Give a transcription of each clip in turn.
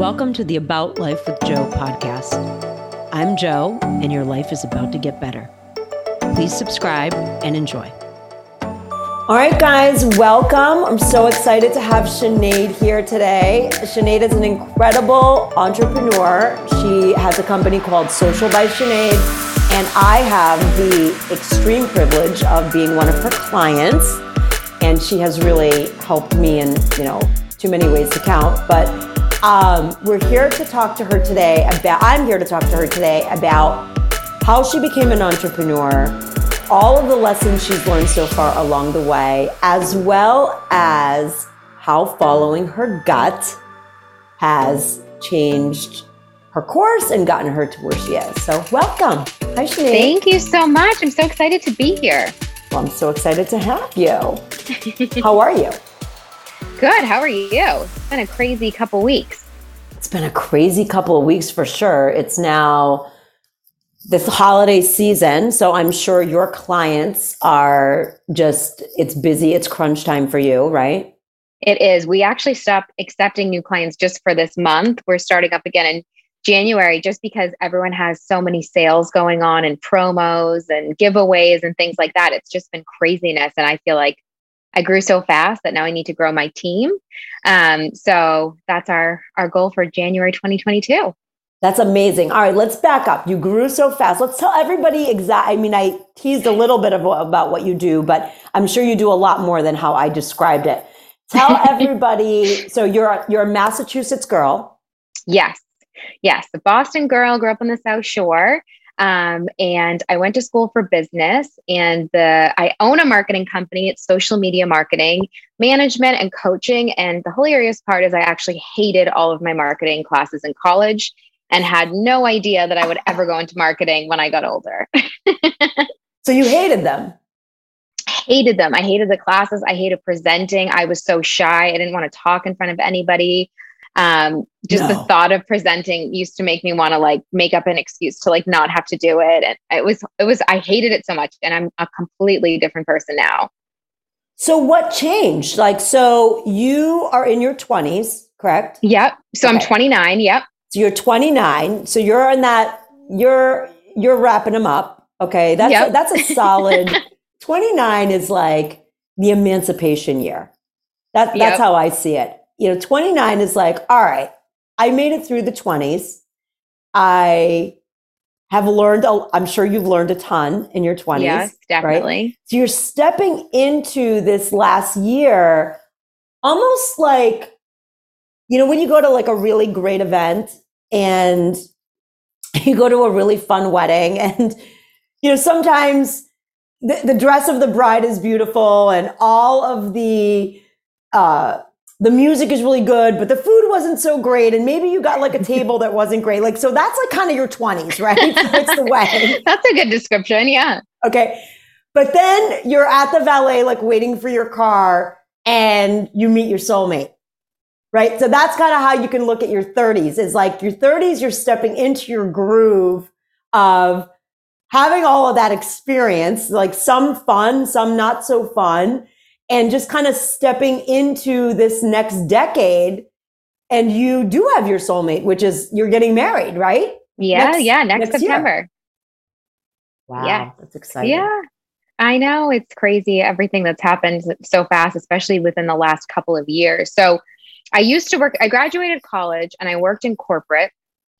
Welcome to the About Life with Joe podcast. I'm Joe, and your life is about to get better. Please subscribe and enjoy. All right, guys, welcome. I'm so excited to have Sinead here today. Sinead is an incredible entrepreneur. She has a company called Social by Sinead, and I have the extreme privilege of being one of her clients. And she has really helped me in, you know, too many ways to count. But um, we're here to talk to her today about, I'm here to talk to her today about how she became an entrepreneur, all of the lessons she's learned so far along the way, as well as how following her gut has changed her course and gotten her to where she is. So, welcome. Hi, Sinead. Thank you so much. I'm so excited to be here. Well, I'm so excited to have you. how are you? Good. How are you? It's been a crazy couple weeks. It's been a crazy couple of weeks for sure. It's now this holiday season. So I'm sure your clients are just, it's busy, it's crunch time for you, right? It is. We actually stopped accepting new clients just for this month. We're starting up again in January just because everyone has so many sales going on and promos and giveaways and things like that. It's just been craziness. And I feel like I grew so fast that now I need to grow my team. Um, so that's our our goal for January 2022. That's amazing. All right, let's back up. You grew so fast. Let's tell everybody exact. I mean, I teased a little bit of, about what you do, but I'm sure you do a lot more than how I described it. Tell everybody. so you're you're a Massachusetts girl. Yes, yes, the Boston girl. Grew up on the South Shore. Um, and I went to school for business and the I own a marketing company. It's social media marketing, management, and coaching. And the hilarious part is I actually hated all of my marketing classes in college and had no idea that I would ever go into marketing when I got older. so you hated them? Hated them. I hated the classes. I hated presenting. I was so shy. I didn't want to talk in front of anybody um, just no. the thought of presenting used to make me want to like make up an excuse to like not have to do it. And it was it was i hated it so much and i'm a completely different person now. So what changed? Like so you are in your 20s correct? Yep. So okay. i'm 29 yep. So you're 29 so you're in that you're you're wrapping them up. Okay that's yep. a, that's a solid 29 is like the emancipation year. That that's yep. how i see it you know, 29 is like, all right, I made it through the 20s. I have learned, I'm sure you've learned a ton in your 20s. Yes, definitely. Right? So you're stepping into this last year almost like, you know, when you go to like a really great event and you go to a really fun wedding and, you know, sometimes the, the dress of the bride is beautiful and all of the, uh, the music is really good, but the food wasn't so great. And maybe you got like a table that wasn't great. Like, so that's like kind of your 20s, right? it's the way. That's a good description. Yeah. Okay. But then you're at the valet, like waiting for your car and you meet your soulmate. Right. So that's kind of how you can look at your 30s is like your 30s, you're stepping into your groove of having all of that experience, like some fun, some not so fun and just kind of stepping into this next decade. And you do have your soulmate, which is you're getting married, right? Yeah, next, yeah, next, next September. Year. Wow, yeah. that's exciting. Yeah. I know it's crazy everything that's happened so fast, especially within the last couple of years. So, I used to work, I graduated college and I worked in corporate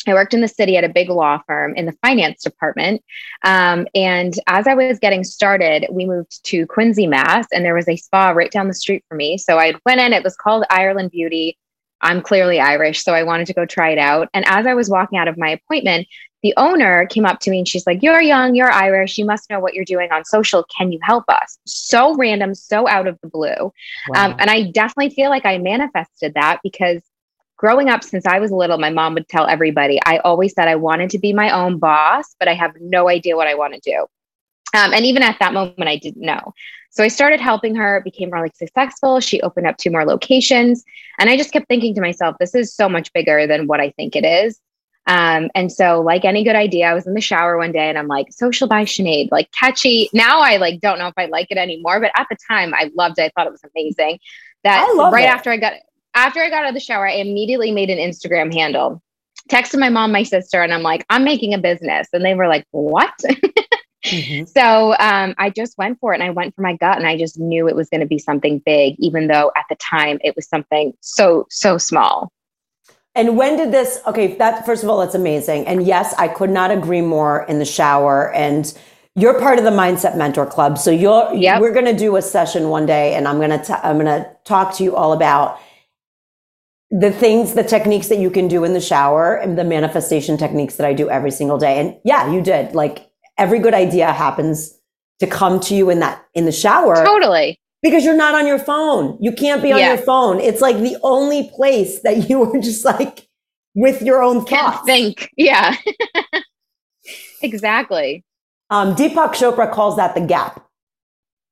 I worked in the city at a big law firm in the finance department. Um, and as I was getting started, we moved to Quincy, Mass, and there was a spa right down the street for me. So I went in, it was called Ireland Beauty. I'm clearly Irish, so I wanted to go try it out. And as I was walking out of my appointment, the owner came up to me and she's like, You're young, you're Irish, you must know what you're doing on social. Can you help us? So random, so out of the blue. Um, wow. Um, and I definitely feel like I manifested that because growing up since I was little, my mom would tell everybody, I always said I wanted to be my own boss, but I have no idea what I want to do. Um, and even at that moment, I didn't know. So I started helping her, it became really successful. She opened up two more locations. And I just kept thinking to myself, this is so much bigger than what I think it is. Um, and so, like any good idea, I was in the shower one day and I'm like, social by Sinead, like catchy. Now I like don't know if I like it anymore, but at the time I loved it. I thought it was amazing. That right it. after I got after I got out of the shower, I immediately made an Instagram handle, texted my mom, my sister, and I'm like, I'm making a business. And they were like, What? mm-hmm. So um, I just went for it and I went for my gut and I just knew it was going to be something big, even though at the time it was something so, so small. And when did this? Okay, that first of all, that's amazing. And yes, I could not agree more in the shower. And you're part of the Mindset Mentor Club, so you're yep. we're going to do a session one day, and I'm going to I'm going to talk to you all about the things, the techniques that you can do in the shower, and the manifestation techniques that I do every single day. And yeah, you did. Like every good idea happens to come to you in that in the shower. Totally because you're not on your phone. You can't be on yeah. your phone. It's like the only place that you are just like with your own thoughts. Can't think. Yeah. exactly. Um, Deepak Chopra calls that the gap.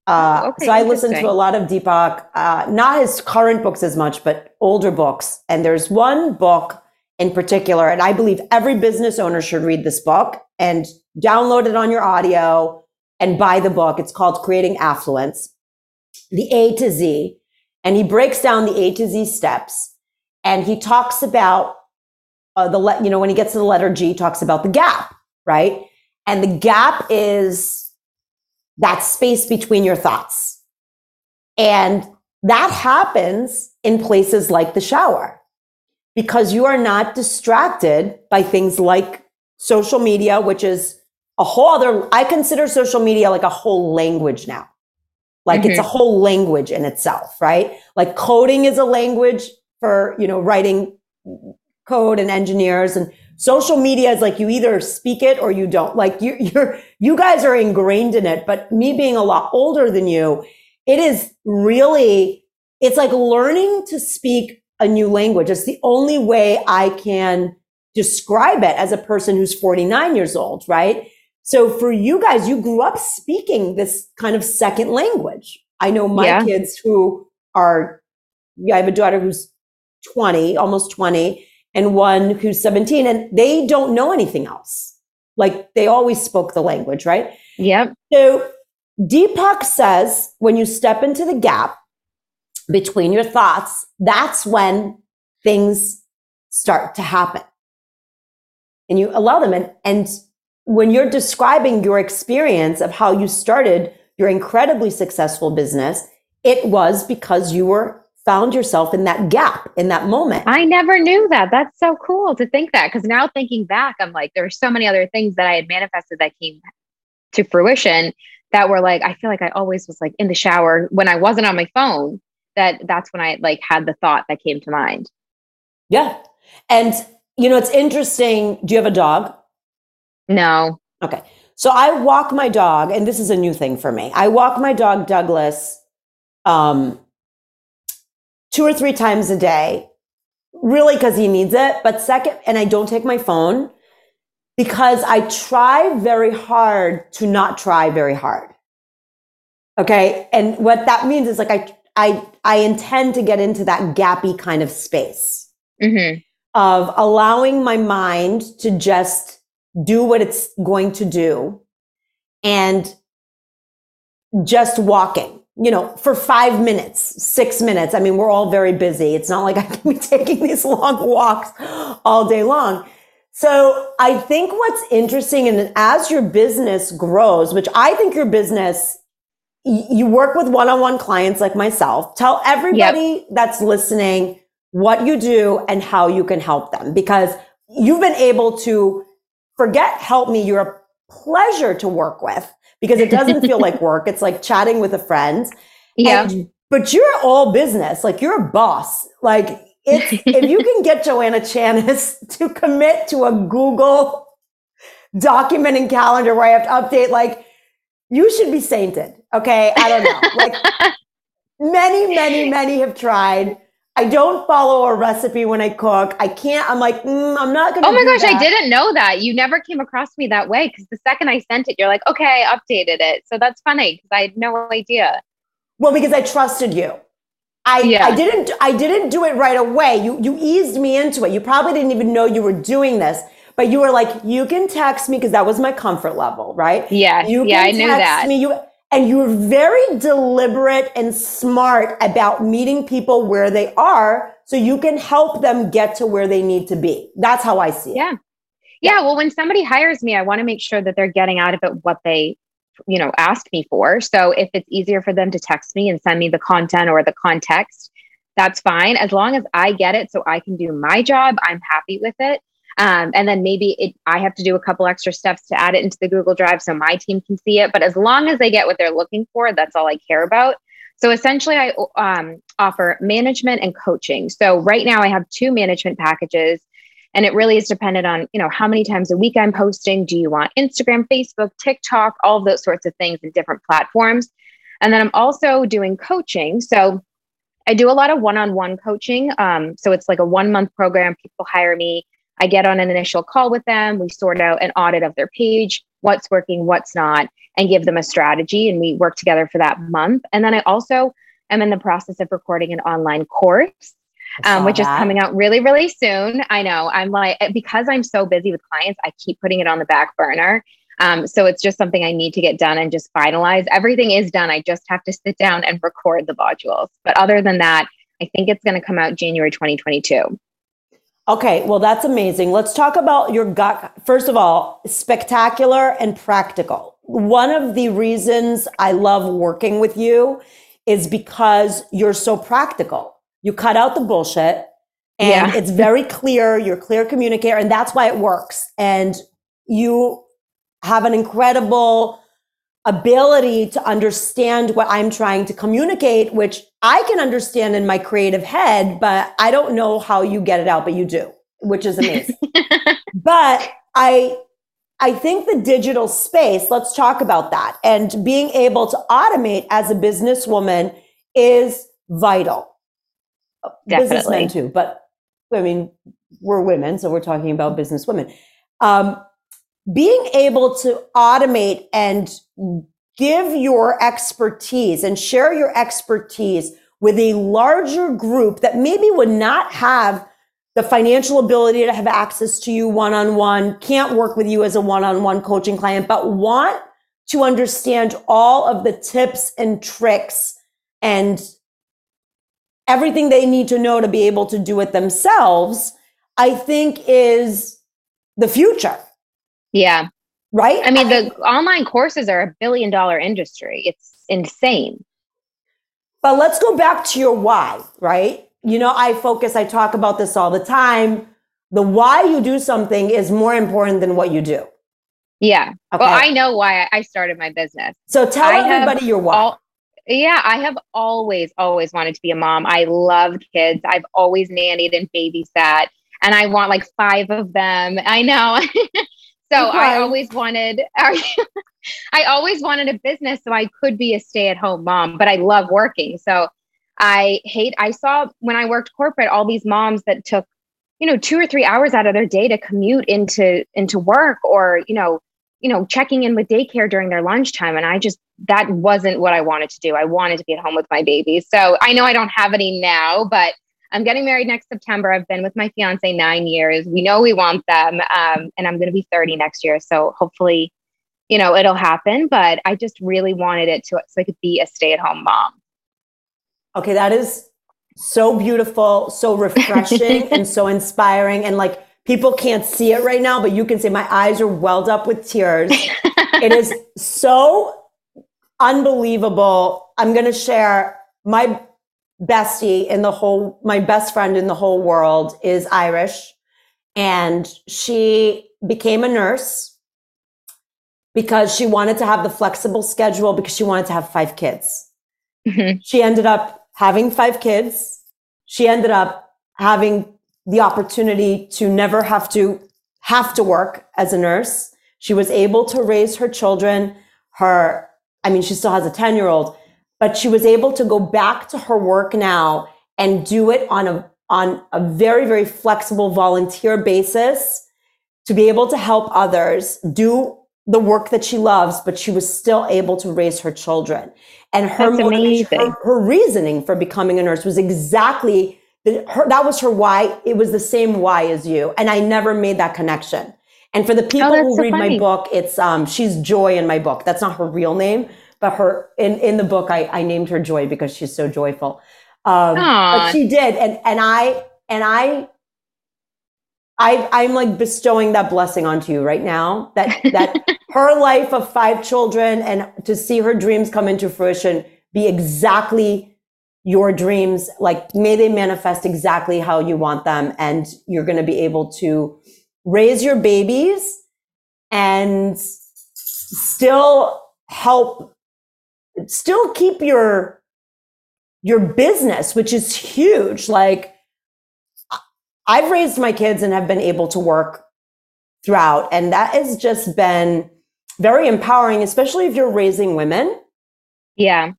Uh, oh, okay, so I listen to a lot of Deepak, uh, not his current books as much, but older books. And there's one book in particular, and I believe every business owner should read this book and download it on your audio and buy the book. It's called Creating Affluence the A to Z, and he breaks down the A to Z steps, and he talks about uh, the le- you know when he gets to the letter G, talks about the gap, right? And the gap is that space between your thoughts, and that happens in places like the shower because you are not distracted by things like social media, which is a whole other, I consider social media like a whole language now. Like mm-hmm. it's a mm-hmm. whole language in itself, right? Like coding is a language for, you know, writing code and engineers and social media is like you either speak it or you don't. Like you, you're, you guys are ingrained in it. But me being a lot older than you, it is really, it's like learning to speak a new language. It's the only way I can describe it as a person who's 49 years old, right? So for you guys, you grew up speaking this kind of second language. I know my yeah. kids who are, yeah, I have a daughter who's 20, almost 20, and one who's 17, and they don't know anything else. Like they always spoke the language, right? Yep. So Deepak says when you step into the gap between your thoughts, that's when things start to happen. And you allow them. And, and when you're describing your experience of how you started your incredibly successful business, it was because you were found yourself in that gap in that moment. I never knew that. That's so cool to think that because now thinking back, I'm like, there are so many other things that I had manifested that came to fruition that were like, I feel like I always was like in the shower when I wasn't on my phone. That that's when I like had the thought that came to mind. Yeah. And you know, it's interesting. Do you have a dog? No. Okay. So I walk my dog, and this is a new thing for me. I walk my dog, Douglas, um, two or three times a day, really because he needs it. But second, and I don't take my phone because I try very hard to not try very hard. Okay. And what that means is like I, I, I intend to get into that gappy kind of space mm-hmm. of allowing my mind to just do what it's going to do and just walking, you know, for five minutes, six minutes. I mean, we're all very busy. It's not like I can be taking these long walks all day long. So I think what's interesting and as your business grows, which I think your business, you work with one-on-one clients like myself. Tell everybody yep. that's listening what you do and how you can help them because you've been able to forget help me. You're a pleasure to work with because it doesn't feel like work. It's like chatting with a friend. Yeah. And, but you're all business. Like you're a boss. Like if you can get Joanna Chanis to commit to a Google document and calendar where I have to update, like you should be sainted. Okay. I don't know. Like many, many, many have tried. I don't follow a recipe when I cook. I can't. I'm like, mm, I'm not going to. Oh my gosh, that. I didn't know that. You never came across me that way because the second I sent it, you're like, okay, I updated it. So that's funny because I had no idea. Well, because I trusted you. I, yeah. I didn't I didn't do it right away. You you eased me into it. You probably didn't even know you were doing this, but you were like, you can text me because that was my comfort level, right? Yeah, you yeah, I knew that. Me, you And you're very deliberate and smart about meeting people where they are so you can help them get to where they need to be. That's how I see it. Yeah. Yeah. Well, when somebody hires me, I want to make sure that they're getting out of it what they, you know, asked me for. So if it's easier for them to text me and send me the content or the context, that's fine. As long as I get it so I can do my job, I'm happy with it. Um, and then maybe it, I have to do a couple extra steps to add it into the Google Drive so my team can see it. But as long as they get what they're looking for, that's all I care about. So essentially, I um, offer management and coaching. So right now, I have two management packages, and it really is dependent on you know how many times a week I'm posting. Do you want Instagram, Facebook, TikTok, all of those sorts of things in different platforms? And then I'm also doing coaching. So I do a lot of one-on-one coaching. Um, so it's like a one-month program. People hire me I get on an initial call with them. We sort out an audit of their page, what's working, what's not, and give them a strategy. And we work together for that month. And then I also am in the process of recording an online course, um, which that. is coming out really, really soon. I know I'm like, eh, because I'm so busy with clients, I keep putting it on the back burner. Um, so it's just something I need to get done and just finalize. Everything is done. I just have to sit down and record the modules. But other than that, I think it's going to come out January 2022. Okay, well, that's amazing. Let's talk about your gut. First of all, spectacular and practical. One of the reasons I love working with you is because you're so practical. You cut out the bullshit and yeah. it's very clear. You're clear communicator, and that's why it works. And you have an incredible ability to understand what I'm trying to communicate, which I can understand in my creative head, but I don't know how you get it out, but you do, which is amazing. but I I think the digital space, let's talk about that. And being able to automate as a businesswoman is vital. Definitely. Businessmen too, but I mean, we're women, so we're talking about business women. Um, being able to automate and give your expertise and share your expertise with a larger group that maybe would not have the financial ability to have access to you one on one, can't work with you as a one on one coaching client, but want to understand all of the tips and tricks and everything they need to know to be able to do it themselves, I think is the future. Yeah. Right? I mean, the online courses are a billion dollar industry. It's insane. But let's go back to your why, right? You know, I focus, I talk about this all the time. The why you do something is more important than what you do. Yeah. Okay. Well, I know why I started my business. So tell I everybody your why. All, yeah, I have always, always wanted to be a mom. I love kids. I've always nannied and babysat, and I want like five of them. I know. So okay. I always wanted, I always wanted a business so I could be a stay at home mom, but I love working. So I hate, I saw when I worked corporate, all these moms that took, you know, two or three hours out of their day to commute into, into work or, you know, you know, checking in with daycare during their lunchtime. And I just, that wasn't what I wanted to do. I wanted to be at home with my babies. So I know I don't have any now, but I'm getting married next September. I've been with my fiance nine years. We know we want them. Um, and I'm going to be 30 next year. So hopefully, you know, it'll happen. But I just really wanted it to so I could be a stay at home mom. Okay. That is so beautiful, so refreshing, and so inspiring. And like people can't see it right now, but you can see my eyes are welled up with tears. it is so unbelievable. I'm going to share my bestie in the whole, my best friend in the whole world is Irish. And she became a nurse because she wanted to have the flexible schedule because she wanted to have five kids. Mm-hmm. She ended up having five kids. She ended up having the opportunity to never have to have to work as a nurse. She was able to raise her children. Her, I mean, she still has a 10 year old but she was able to go back to her work now and do it on a on a very very flexible volunteer basis to be able to help others do the work that she loves but she was still able to raise her children. And her her, her, reasoning for becoming a nurse was exactly the, her, that was her why it was the same why as you and i never made that connection. And for the people oh, who so read funny. my book it's um she's joy in my book. That's not her real name but her in in the book I, I named her Joy because she's so joyful. Um, but she did, and and I and I I, I'm like bestowing that blessing onto you right now. That that her life of five children and to see her dreams come into fruition be exactly your dreams. Like may they manifest exactly how you want them, and you're going to be able to raise your babies and still help, still keep your your business, which is huge. Like I've raised my kids and have been able to work throughout. And that has just been very empowering, especially if you're raising women. Yeah,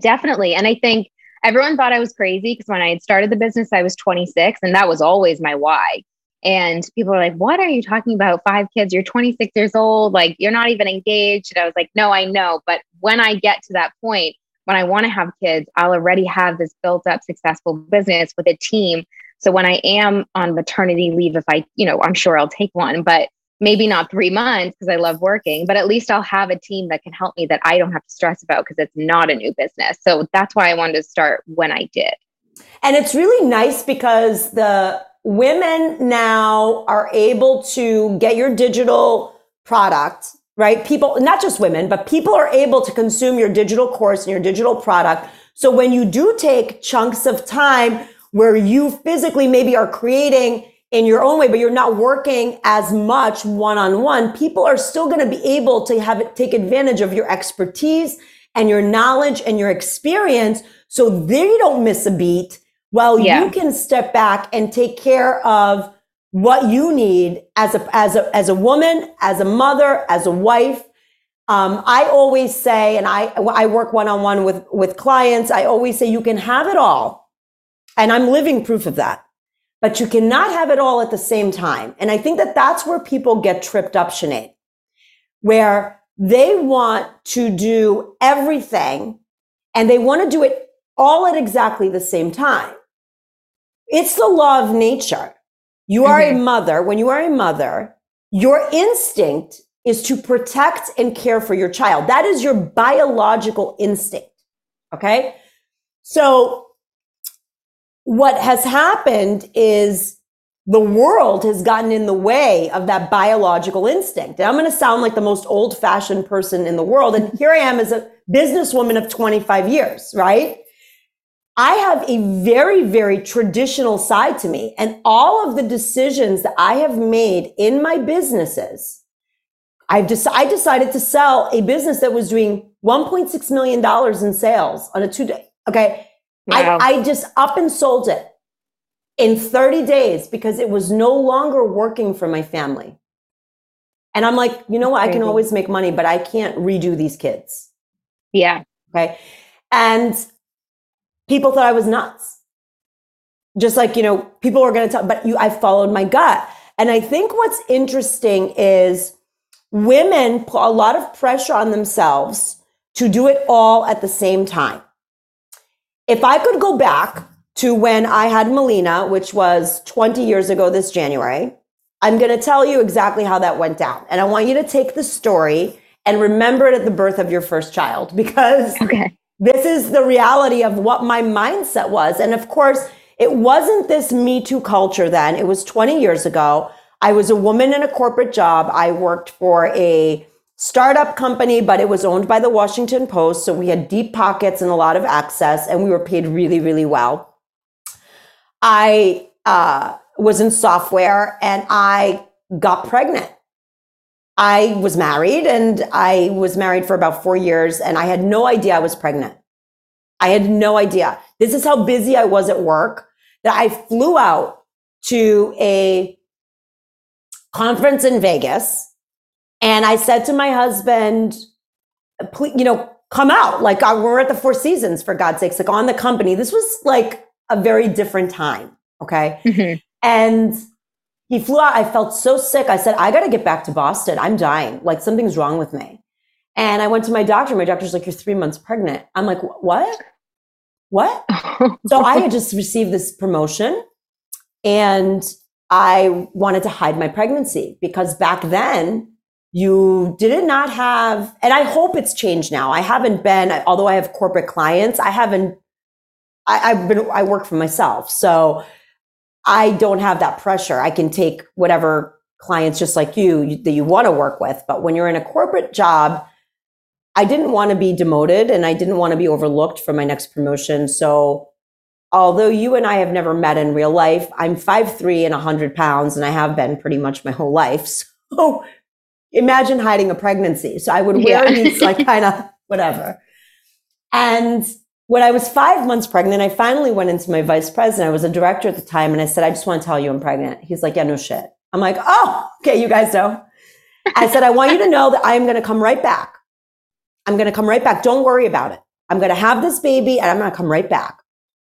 definitely. And I think everyone thought I was crazy because when I had started the business, I was 26, and that was always my why. And people are like, What are you talking about? Five kids, you're 26 years old, like you're not even engaged. And I was like, No, I know. But when I get to that point, when I want to have kids, I'll already have this built up successful business with a team. So when I am on maternity leave, if I, you know, I'm sure I'll take one, but maybe not three months because I love working, but at least I'll have a team that can help me that I don't have to stress about because it's not a new business. So that's why I wanted to start when I did. And it's really nice because the women now are able to get your digital product right? People, not just women, but people are able to consume your digital course and your digital product. So when you do take chunks of time where you physically maybe are creating in your own way, but you're not working as much one on one, people are still going to be able to have it take advantage of your expertise and your knowledge and your experience. So they don't miss a beat. Well, yeah. you can step back and take care of what you need as a as a as a woman, as a mother, as a wife. Um, I always say, and I I work one on one with with clients. I always say you can have it all, and I'm living proof of that. But you cannot have it all at the same time. And I think that that's where people get tripped up, Sinead, where they want to do everything and they want to do it all at exactly the same time. It's the law of nature. You are mm-hmm. a mother. When you are a mother, your instinct is to protect and care for your child. That is your biological instinct. Okay. So what has happened is the world has gotten in the way of that biological instinct. And I'm going to sound like the most old fashioned person in the world. And here I am as a businesswoman of 25 years, right? I have a very, very traditional side to me. And all of the decisions that I have made in my businesses, I've just, I decided to sell a business that was doing $1.6 million in sales on a two day. Okay. Wow. I, I just up and sold it in 30 days because it was no longer working for my family. And I'm like, you know what? I can always make money, but I can't redo these kids. Yeah. Okay. And people thought I was nuts. Just like, you know, people were going to tell, but you, I followed my gut. And I think what's interesting is women put a lot of pressure on themselves to do it all at the same time. If I could go back to when I had Melina, which was 20 years ago this January, I'm going to tell you exactly how that went down. And I want you to take the story and remember it at the birth of your first child because okay. This is the reality of what my mindset was. And of course, it wasn't this Me Too culture then. It was 20 years ago. I was a woman in a corporate job. I worked for a startup company, but it was owned by the Washington Post. So we had deep pockets and a lot of access, and we were paid really, really well. I uh, was in software and I got pregnant I was married and I was married for about four years and I had no idea I was pregnant. I had no idea. This is how busy I was at work that I flew out to a conference in Vegas and I said to my husband, please, you know, come out. Like uh, we're at the Four Seasons for God's sakes, like on the company. This was like a very different time. Okay. Mm-hmm. And he flew out. I felt so sick. I said, I got to get back to Boston. I'm dying. Like something's wrong with me. And I went to my doctor. My doctor's like, You're three months pregnant. I'm like, What? What? so I had just received this promotion and I wanted to hide my pregnancy because back then you did not have, and I hope it's changed now. I haven't been, although I have corporate clients, I haven't, I, I've been, I work for myself. So I don't have that pressure. I can take whatever clients just like you, you that you want to work with. But when you're in a corporate job, I didn't want to be demoted and I didn't want to be overlooked for my next promotion. So although you and I have never met in real life, I'm 5'3 and 100 pounds, and I have been pretty much my whole life. So imagine hiding a pregnancy. So I would wear yeah. these like kind of whatever. And when I was five months pregnant, I finally went into my vice president. I was a director at the time, and I said, I just want to tell you I'm pregnant. He's like, Yeah, no shit. I'm like, Oh, okay, you guys know. I said, I want you to know that I am going to come right back. I'm going to come right back. Don't worry about it. I'm going to have this baby and I'm going to come right back.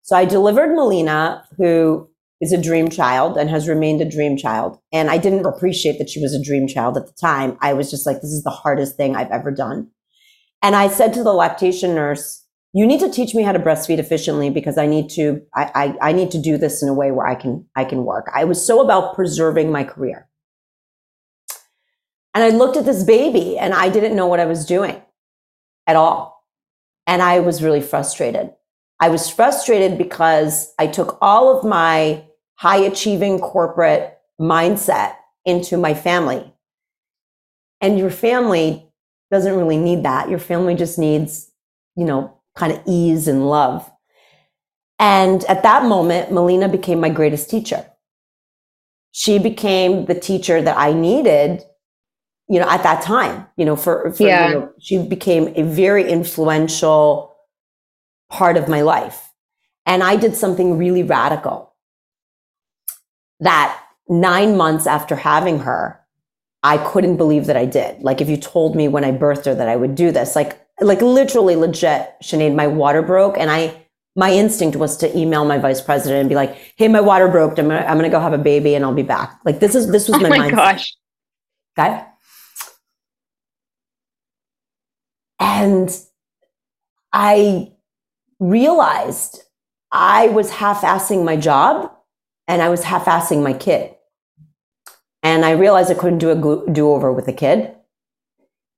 So I delivered Melina, who is a dream child and has remained a dream child. And I didn't appreciate that she was a dream child at the time. I was just like, this is the hardest thing I've ever done. And I said to the lactation nurse, you need to teach me how to breastfeed efficiently because I need to, I, I, I need to do this in a way where I can, I can work. I was so about preserving my career. And I looked at this baby and I didn't know what I was doing at all. And I was really frustrated. I was frustrated because I took all of my high achieving corporate mindset into my family. And your family doesn't really need that. Your family just needs, you know, kind of ease and love. And at that moment, Melina became my greatest teacher. She became the teacher that I needed, you know, at that time, you know, for, for yeah. you know, she became a very influential part of my life. And I did something really radical that nine months after having her, I couldn't believe that I did. Like if you told me when I birthed her that I would do this, like like literally legit, Sinead, my water broke and I my instinct was to email my vice president and be like, "Hey, my water broke. I'm gonna, I'm gonna go have a baby and I'll be back." Like this is this was oh my, oh my mindset. gosh. Okay. And I realized I was half-assing my job and I was half assing my kid. And I realized I couldn't do a do over with a kid.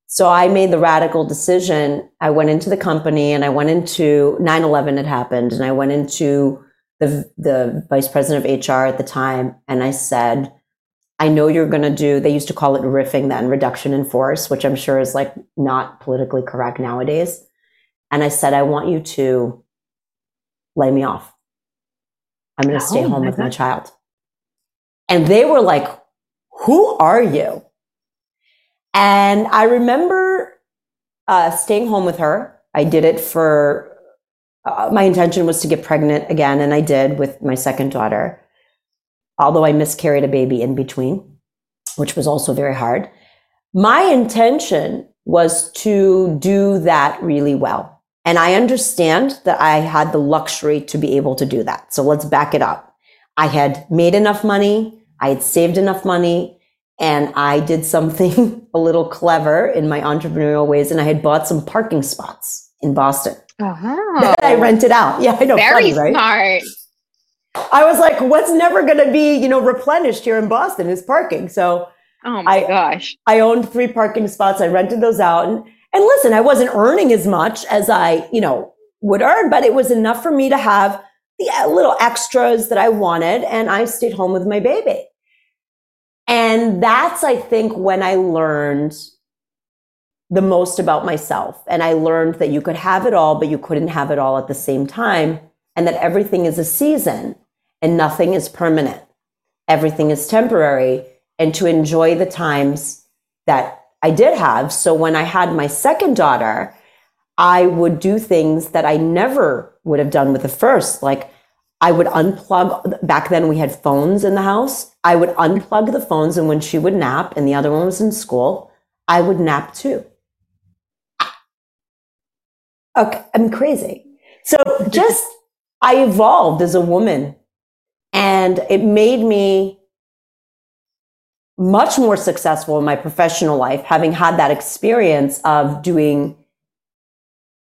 So I made the radical decision. I went into the company and I went into 9 11 had happened. And I went into the, the vice president of HR at the time. And I said, I know you're going to do, they used to call it riffing then, reduction in force, which I'm sure is like not politically correct nowadays. And I said, I want you to lay me off. I'm going to stay oh, home with God. my child. And they were like, Who are you? And I remember uh, staying home with her. I did it for, uh, my intention was to get pregnant again, and I did with my second daughter, although I miscarried a baby in between, which was also very hard. My intention was to do that really well. And I understand that I had the luxury to be able to do that. So let's back it up. I had made enough money. I had saved enough money and I did something a little clever in my entrepreneurial ways. And I had bought some parking spots in Boston uh-huh. that I rented out. Yeah, I know. Very funny, right? smart. I was like, what's never going to be, you know, replenished here in Boston is parking. So Oh my I, gosh. I owned three parking spots. I rented those out. And and listen, I wasn't earning as much as I, you know, would earn, but it was enough for me to have the uh, little extras that I wanted. And I stayed home with my baby. And that's, I think, when I learned the most about myself. And I learned that you could have it all, but you couldn't have it all at the same time. And that everything is a season and nothing is permanent. Everything is temporary. And to enjoy the times that I did have. So when I had my second daughter, I would do things that I never would have done with the first. Like I would unplug, back then we had phones in the house. I would unplug the phones, and when she would nap and the other one was in school, I would nap too. Okay, I'm crazy. So just, I evolved as a woman and it made me much more successful in my professional life, having had that experience of doing,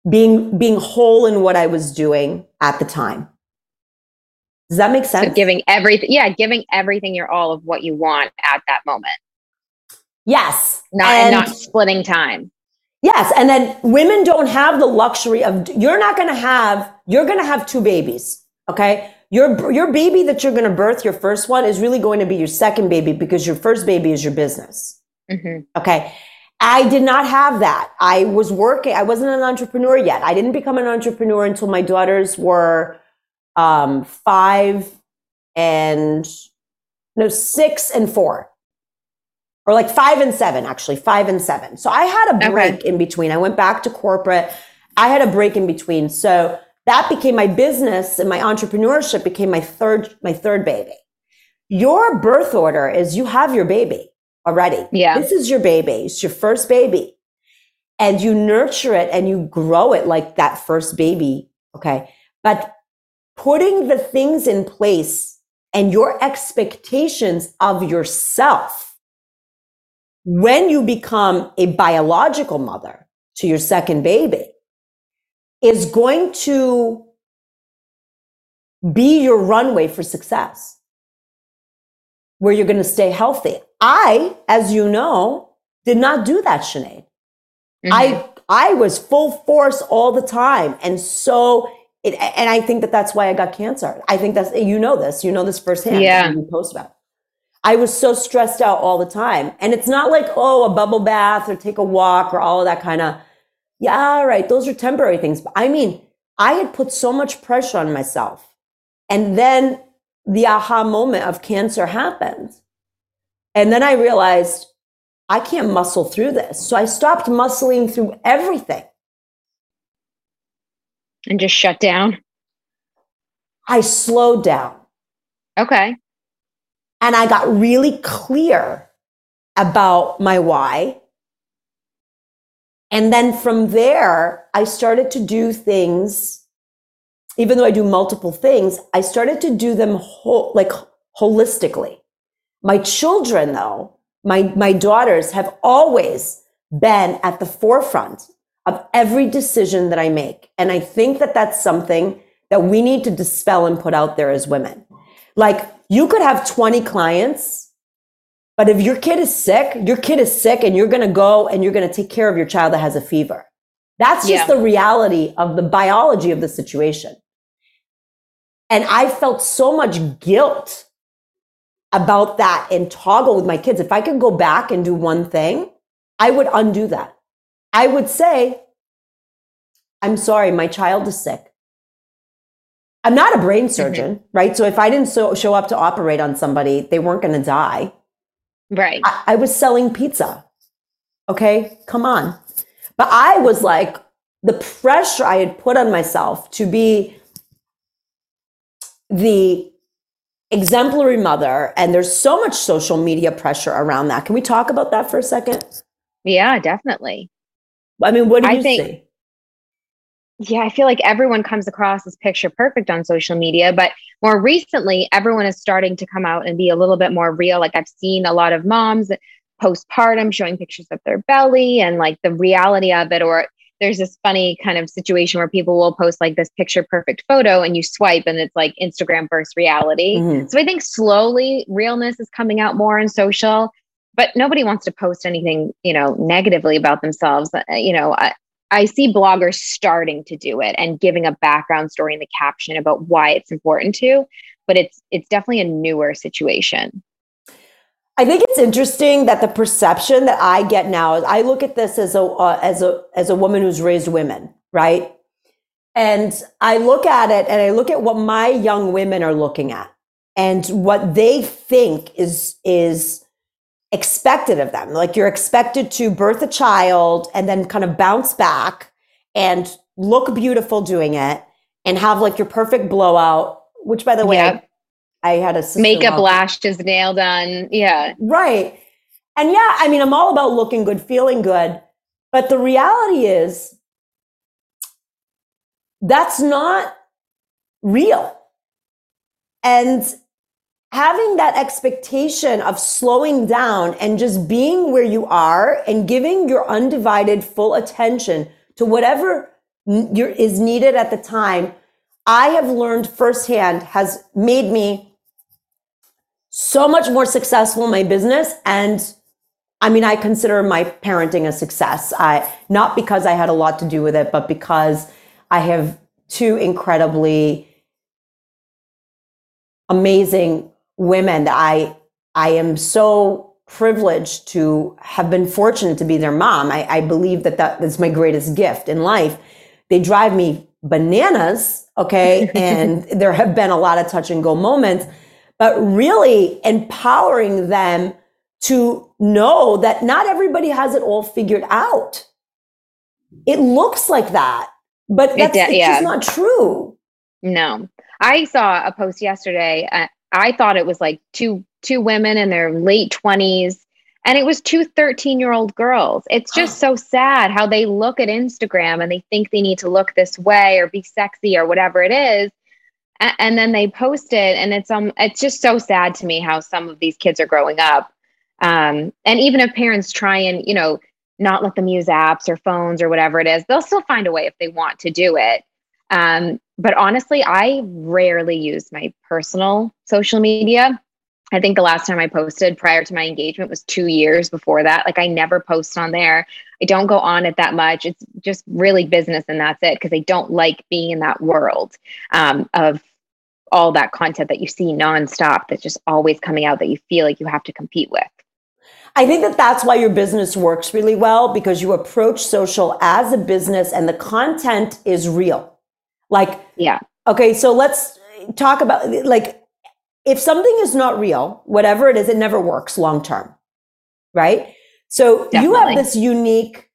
being, being whole in what I was doing at the time. Does that make sense? So giving everything, yeah, giving everything your all of what you want at that moment. Yes. Not and, and not splitting time. Yes. And then women don't have the luxury of, you're not going to have, you're going to have two babies. Okay. Your, your baby that you're going to birth, your first one is really going to be your second baby because your first baby is your business. Mm-hmm. Okay. I did not have that. I was working. I wasn't an entrepreneur yet. I didn't become an entrepreneur until my daughters were um, five and no six and four, or like five and seven. Actually, five and seven. So I had a break okay. in between. I went back to corporate. I had a break in between. So that became my business, and my entrepreneurship became my third my third baby. Your birth order is you have your baby already. Yeah. This is your baby. It's your first baby. And you nurture it and you grow it like that first baby. Okay. But putting the things in place and your expectations of yourself when you become a biological mother to your second baby is going to be your runway for success where you're going to stay healthy. I, as you know, did not do that, Sinead. Mm-hmm. I, I was full force all the time. And so it, and I think that that's why I got cancer. I think that's, you know this, you know this firsthand. Yeah. You post about. I was so stressed out all the time. And it's not like, oh, a bubble bath or take a walk or all of that kind of, yeah, right. Those are temporary things. But I mean, I had put so much pressure on myself. And then the aha moment of cancer happened. And then I realized I can't muscle through this. So I stopped muscling through everything. And just shut down? I slowed down. Okay. And I got really clear about my why. And then from there, I started to do things even though I do multiple things, I started to do them whole, like holistically. My children, though, my, my daughters have always been at the forefront of every decision that I make. And I think that that's something that we need to dispel and put out there as women. Like you could have 20 clients, but if your kid is sick, your kid is sick and you're going to go and you're going to take care of your child that has a fever. That's just yeah. the reality of the biology of the situation. And I felt so much guilt about that and toggle with my kids. If I could go back and do one thing, I would undo that. I would say, I'm sorry, my child is sick. I'm not a brain mm-hmm. surgeon, mm-hmm. right? So if I didn't so, show up to operate on somebody, they weren't going to die. Right. I, I was selling pizza. Okay, come on. But I was like, the pressure I had put on myself to be the exemplary mother, and there's so much social media pressure around that. Can we talk about that for a second? Yeah, definitely. I mean, what do you think, see? Yeah, I feel like everyone comes across as picture perfect on social media, but more recently, everyone is starting to come out and be a little bit more real. Like I've seen a lot of moms postpartum showing pictures of their belly and like the reality of it, or there's this funny kind of situation where people will post like this picture perfect photo and you swipe and it's like Instagram versus reality. Mm-hmm. So I think slowly realness is coming out more in social, but nobody wants to post anything, you know, negatively about themselves. Uh, you know, I, I see bloggers starting to do it and giving a background story in the caption about why it's important to, but it's it's definitely a newer situation. I think it's interesting that the perception that I get now is I look at this as a uh, as a as a woman who's raised women, right? And I look at it and I look at what my young women are looking at and what they think is is expected of them. Like you're expected to birth a child and then kind of bounce back and look beautiful doing it and have like your perfect blowout, which by the way, yeah. I had a makeup, lashes, nail done. Yeah. Right. And yeah, I mean, I'm all about looking good, feeling good. But the reality is that's not real. And having that expectation of slowing down and just being where you are and giving your undivided full attention to whatever is needed at the time, I have learned firsthand has made me so much more successful in my business and I mean, I consider my parenting a success. I not because I had a lot to do with it, but because I have two incredibly amazing women that I I am so privileged to have been fortunate to be their mom. I, I believe that that is my greatest gift in life. They drive me bananas, okay, and there have been a lot of touch and go moments, but really empowering them to know that not everybody has it all figured out. It looks like that, but that's it, yeah. just not true. No. I saw a post yesterday. Uh, I thought it was like two two women in their late 20s and it was two 13 year old girls. It's just so sad how they look at Instagram and they think they need to look this way or be sexy or whatever it is. and then they post it and it's um it's just so sad to me how some of these kids are growing up um, and even if parents try and, you know, not let them use apps or phones or whatever it is, they'll still find a way if they want to do it. Um, but honestly, I rarely use my personal social media. I think the last time I posted prior to my engagement was two years before that. Like I never post on there. I don't go on it that much. It's just really business and that's it because I don't like being in that world um, of all that content that you see nonstop that's just always coming out that you feel like you have to compete with. I think that that's why your business works really well because you approach social as a business and the content is real. Like, yeah. Okay, so let's talk about like if something is not real, whatever it is, it never works long term. Right? So Definitely. you have this unique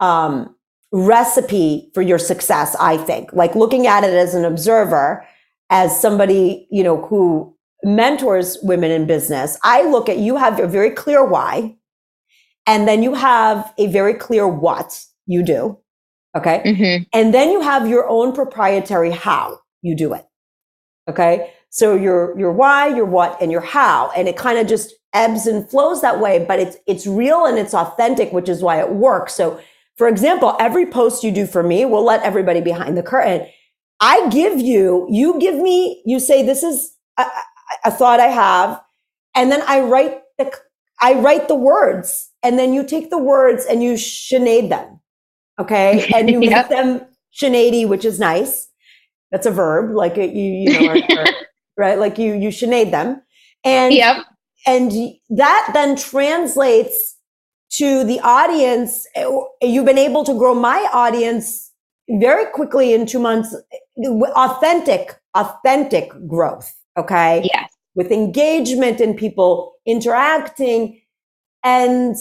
um, recipe for your success, I think. Like looking at it as an observer, as somebody, you know, who mentors women in business, I look at you have a very clear why, and then you have a very clear what you do. Okay. Mm-hmm. And then you have your own proprietary how you do it. Okay. So your, your why, your what, and your how. And it kind of just ebbs and flows that way, but it's, it's real and it's authentic, which is why it works. So for example, every post you do for me will let everybody behind the curtain. I give you, you give me, you say, this is, a thought I have, and then I write the I write the words, and then you take the words and you Sinead them, okay, and you yep. make them shenady, which is nice. That's a verb, like uh, you you know, or, or, right? Like you you Sinead them, and yep. and that then translates to the audience. Eh, you've been able to grow my audience very quickly in two months. Eh, authentic, authentic growth Okay. Yes. With engagement and people interacting. And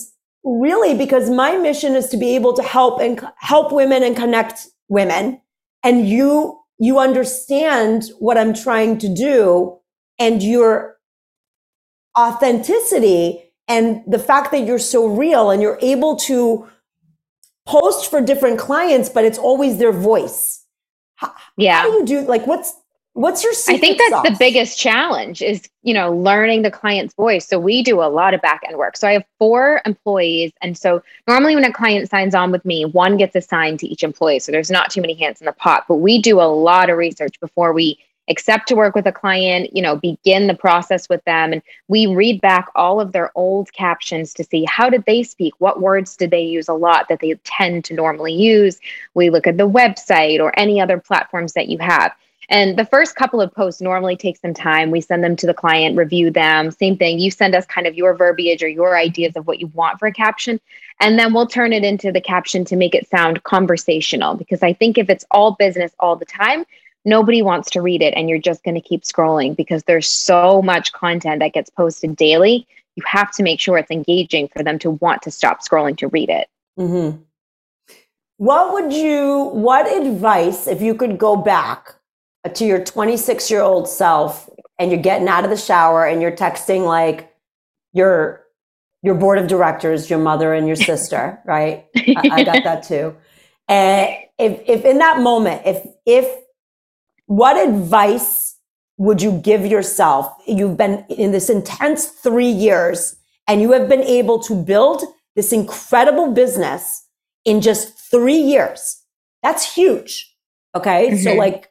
really, because my mission is to be able to help and help women and connect women. And you, you understand what I'm trying to do and your authenticity and the fact that you're so real and you're able to post for different clients, but it's always their voice. How, yeah. How do you do like what's What's your I think that's sauce? the biggest challenge is, you know, learning the client's voice. So we do a lot of back end work. So I have four employees. And so normally when a client signs on with me, one gets assigned to each employee. So there's not too many hands in the pot, but we do a lot of research before we accept to work with a client, you know, begin the process with them. And we read back all of their old captions to see how did they speak? What words did they use a lot that they tend to normally use? We look at the website or any other platforms that you have. And the first couple of posts normally take some time. We send them to the client, review them. Same thing. You send us kind of your verbiage or your ideas of what you want for a caption. And then we'll turn it into the caption to make it sound conversational. Because I think if it's all business all the time, nobody wants to read it. And you're just going to keep scrolling because there's so much content that gets posted daily. You have to make sure it's engaging for them to want to stop scrolling to read it. Mm-hmm. What would you, what advice, if you could go back to your 26 year old self and you're getting out of the shower and you're texting like your your board of directors, your mother and your sister, right? I, I got that too. And if if in that moment, if if what advice would you give yourself? You've been in this intense three years and you have been able to build this incredible business in just three years. That's huge. Okay. Mm-hmm. So like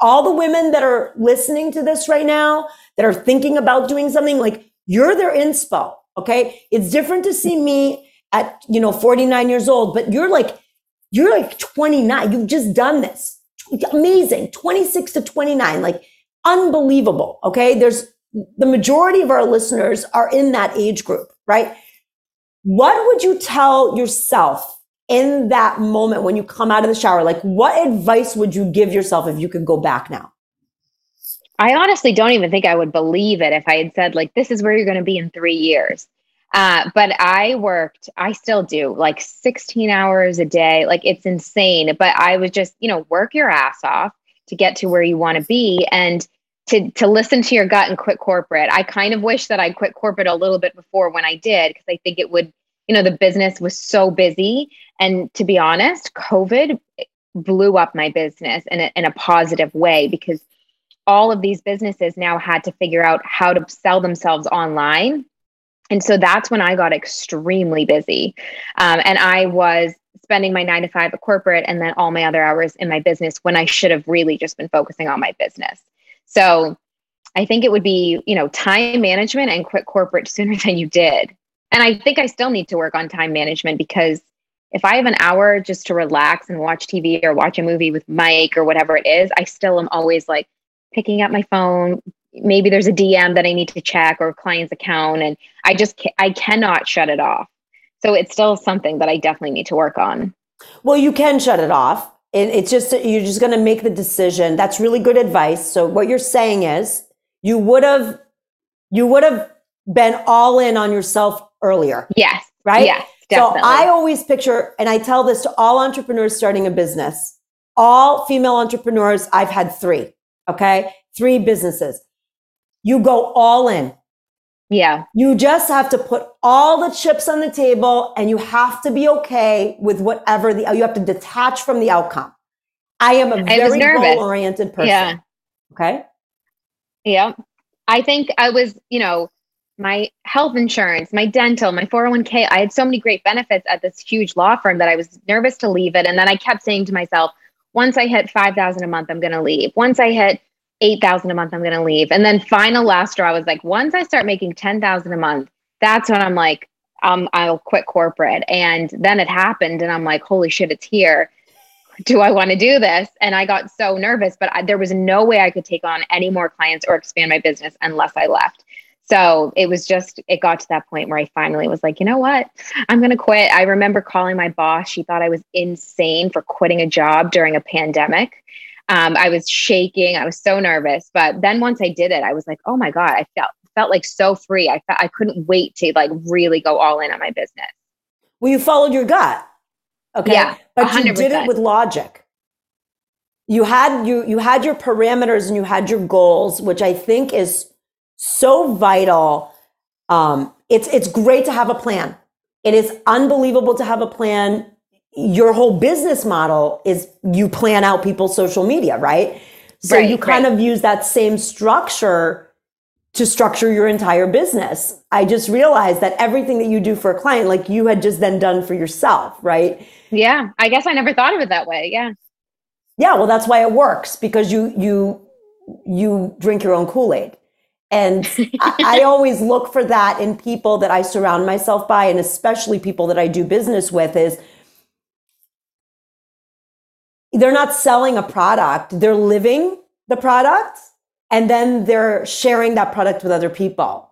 all the women that are listening to this right now that are thinking about doing something like you're their inspo Okay. It's different to see me at, you know, 49 years old, but you're like, you're like 29. You've just done this. Amazing. 26 to 29. Like unbelievable. Okay. There's the majority of our listeners are in that age group, right? What would you tell yourself in that moment when you come out of the shower? Like, what advice would you give yourself if you could go back now? I honestly don't even think I would believe it if I had said, like, this is where you're going to be in three years. Uh, but I worked, I still do like 16 hours a day. Like, it's insane. But I was just, you know, work your ass off to get to where you want to be. And to to listen to your gut and quit corporate. I kind of wish that I quit corporate a little bit before when I did because I think it would, you know, the business was so busy. And to be honest, COVID blew up my business in a, in a positive way because all of these businesses now had to figure out how to sell themselves online. And so that's when I got extremely busy. Um, and I was spending my nine to five at corporate and then all my other hours in my business when I should have really just been focusing on my business. So I think it would be, you know, time management and quit corporate sooner than you did. And I think I still need to work on time management because if I have an hour just to relax and watch TV or watch a movie with Mike or whatever it is, I still am always like picking up my phone. Maybe there's a DM that I need to check or a client's account, and I just ca- I cannot shut it off. So it's still something that I definitely need to work on. Well, you can shut it off it, it's just, you're just going to make the decision. That's really good advice. So what you're saying is you would have, you would have been all in on yourself earlier. Yes. Right? Yes. Definitely. So I always picture, and I tell this to all entrepreneurs starting a business, all female entrepreneurs, I've had three, okay? Three businesses. You go all in. Yeah. You just have to put all the chips on the table and you have to be okay with whatever the, you have to detach from the outcome. I am a very goal oriented person. Yeah. Okay. Yeah. I think I was, you know, my health insurance, my dental, my 401k, I had so many great benefits at this huge law firm that I was nervous to leave it. And then I kept saying to myself, once I hit 5,000 a month, I'm going to leave. Once I hit 8,000 a month, I'm going to leave. And then final last straw was like, once I start making 10,000 a month, that's when I'm like, um, I'll quit corporate. And then it happened. And I'm like, holy shit, it's here. Do I want to do this? And I got so nervous, but I, there was no way I could take on any more clients or expand my business unless I left. So it was just, it got to that point where I finally was like, you know what? I'm going to quit. I remember calling my boss. She thought I was insane for quitting a job during a pandemic. Um, I was shaking. I was so nervous. But then once I did it, I was like, oh my God, I felt felt like so free. I felt I couldn't wait to like really go all in on my business. Well, you followed your gut. Okay. Yeah. But 100%. you did it with logic. You had you you had your parameters and you had your goals, which I think is so vital. Um, it's it's great to have a plan. It is unbelievable to have a plan your whole business model is you plan out people's social media, right? So right, you kind right. of use that same structure to structure your entire business. I just realized that everything that you do for a client, like you had just then done for yourself, right? Yeah. I guess I never thought of it that way. Yeah. Yeah. Well, that's why it works because you, you, you drink your own Kool-Aid. And I, I, always look for that in people that I surround myself by, and especially people that I do business with is they're not selling a product, they're living the product and then they're sharing that product with other people.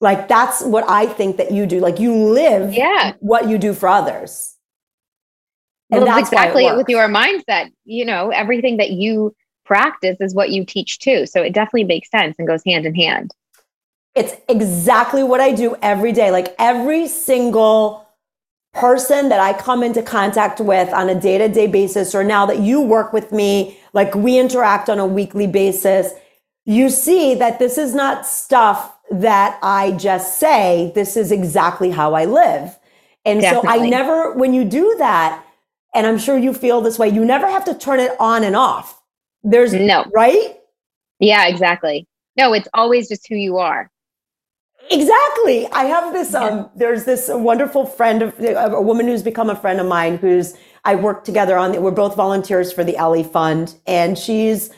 Like that's what I think that you do. Like you live yeah. what you do for others. And well, that's exactly it with your mindset. You know, everything that you practice is what you teach too. So it definitely makes sense and goes hand in hand. It's exactly what I do every day. Like every single person that I come into contact with on a day to day basis, or now that you work with me, like we interact on a weekly basis, you see that this is not stuff that I just say. This is exactly how I live. And Definitely. so I never, when you do that, and I'm sure you feel this way, you never have to turn it on and off. There's no, right? Yeah, exactly. No, it's always just who you are. Exactly. I have this, um, there's this wonderful friend of a woman who's become a friend of mine who's, I work together on, we're both volunteers for the Ellie Fund and she's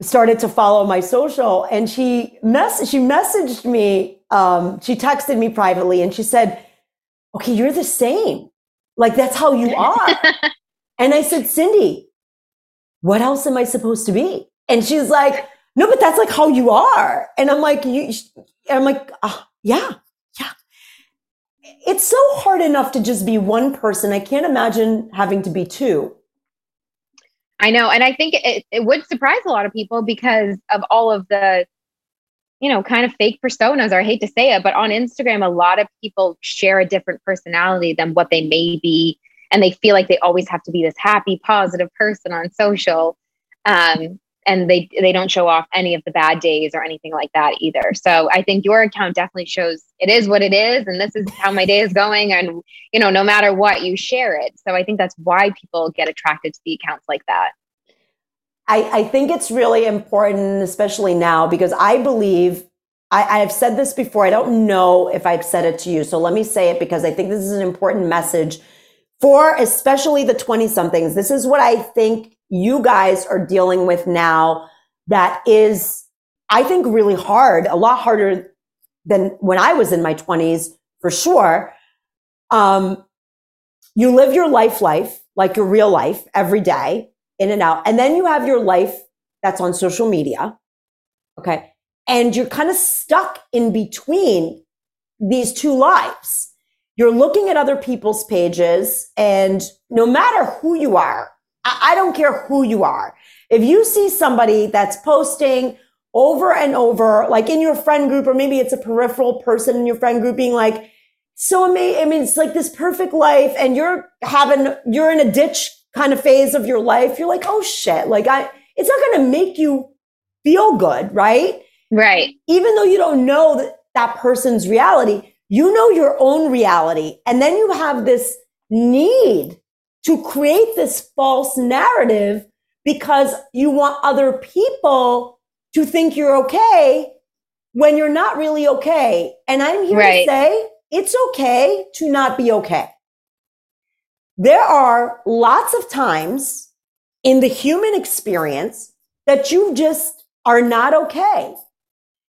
started to follow my social and she mess she messaged me um, she texted me privately and she said okay you're the same like that's how you are and i said cindy what else am i supposed to be and she's like no but that's like how you are and i'm like you i'm like uh, yeah yeah it's so hard enough to just be one person i can't imagine having to be two I know. And I think it, it would surprise a lot of people because of all of the, you know, kind of fake personas, or I hate to say it, but on Instagram, a lot of people share a different personality than what they may be. And they feel like they always have to be this happy, positive person on social. Um, and they they don't show off any of the bad days or anything like that either. So I think your account definitely shows it is what it is and this is how my day is going and you know no matter what you share it. So I think that's why people get attracted to the accounts like that. I, I think it's really important, especially now, because I believe I, I've said this before. I don't know if I've said it to you. So let me say it because I think this is an important message for especially the 20 somethings. This is what I think you guys are dealing with now that is, I think, really hard, a lot harder than when I was in my 20s, for sure. Um, you live your life, life, like your real life every day, in and out. And then you have your life that's on social media. Okay. And you're kind of stuck in between these two lives. You're looking at other people's pages, and no matter who you are, I, don't care who you are. If you see somebody that's posting over and over, like in your friend group, or maybe it's a peripheral person in your friend group being like, so amazing. I mean, it's like this perfect life and you're having, you're in a ditch kind of phase of your life. You're like, oh shit. Like I, it's not going to make you feel good. Right. Right. Even though you don't know that, that person's reality, you know your own reality. And then you have this need to create this false narrative because you want other people to think you're okay when you're not really okay. And I'm here right. to say it's okay to not be okay. There are lots of times in the human experience that you just are not okay.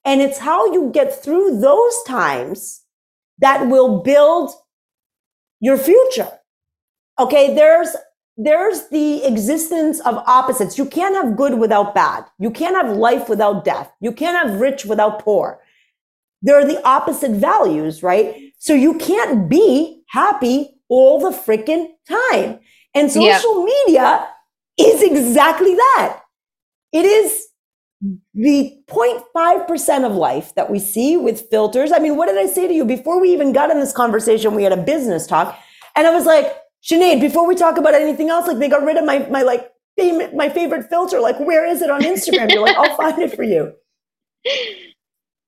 And it's how you get through those times that will build your future. Okay, there's there's the existence of opposites. You can't have good without bad. You can't have life without death. You can't have rich without poor. There are the opposite values, right? So you can't be happy all the freaking time. And social media is exactly that. It is the 0.5% of life that we see with filters. I mean, what did I say to you before we even got in this conversation? We had a business talk and I was like, Sinead, before we talk about anything else, like they got rid of my, my like my favorite filter. Like, where is it on Instagram? You're like, I'll find it for you.